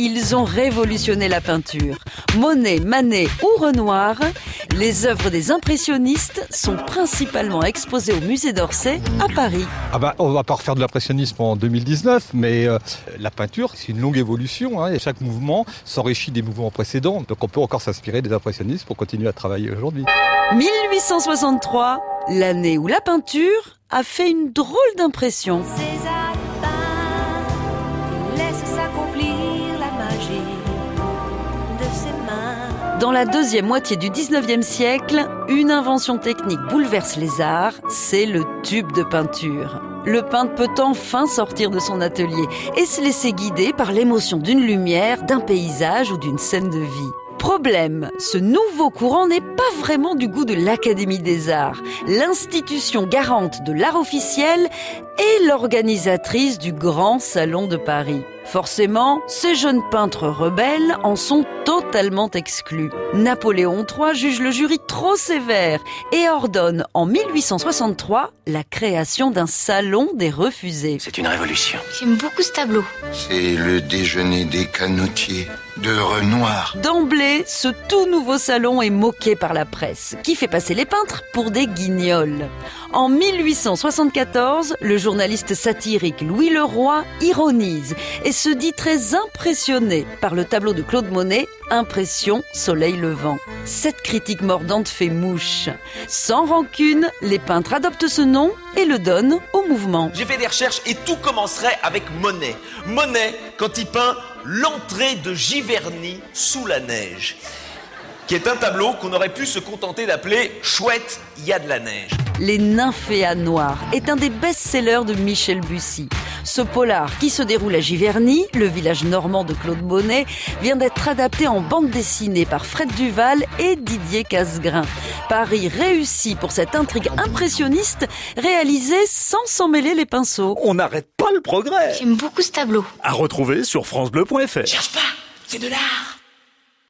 ils ont révolutionné la peinture. Monet, Manet ou Renoir, les œuvres des impressionnistes sont principalement exposées au musée d'Orsay à Paris. Ah bah, on va pas refaire de l'impressionnisme en 2019, mais euh, la peinture, c'est une longue évolution. Hein, et chaque mouvement s'enrichit des mouvements précédents. Donc on peut encore s'inspirer des impressionnistes pour continuer à travailler aujourd'hui. 1863, l'année où la peinture a fait une drôle d'impression. Dans la deuxième moitié du 19e siècle, une invention technique bouleverse les arts, c'est le tube de peinture. Le peintre peut enfin sortir de son atelier et se laisser guider par l'émotion d'une lumière, d'un paysage ou d'une scène de vie. Problème, ce nouveau courant n'est pas vraiment du goût de l'Académie des Arts, l'institution garante de l'art officiel et l'organisatrice du Grand Salon de Paris. Forcément, ces jeunes peintres rebelles en sont totalement exclus. Napoléon III juge le jury trop sévère et ordonne en 1863 la création d'un salon des refusés. C'est une révolution. J'aime beaucoup ce tableau. C'est le déjeuner des canotiers de Renoir. D'emblée, ce tout nouveau salon est moqué par la presse, qui fait passer les peintres pour des guignols. En 1874, le journaliste satirique Louis Leroy ironise et se dit très impressionné par le tableau de Claude Monet, Impression Soleil levant. Cette critique mordante fait mouche. Sans rancune, les peintres adoptent ce nom et le donnent au mouvement. J'ai fait des recherches et tout commencerait avec Monet. Monet, quand il peint l'entrée de Giverny sous la neige, qui est un tableau qu'on aurait pu se contenter d'appeler Chouette, il y a de la neige. Les Nymphéas Noirs est un des best-sellers de Michel Bussy. Ce polar qui se déroule à Giverny, le village normand de Claude Monet, vient d'être adapté en bande dessinée par Fred Duval et Didier Casgrain. Paris réussit pour cette intrigue impressionniste réalisée sans s'en mêler les pinceaux. On n'arrête pas le progrès. J'aime beaucoup ce tableau. À retrouver sur francebleu.fr. Cherche pas, c'est de l'art.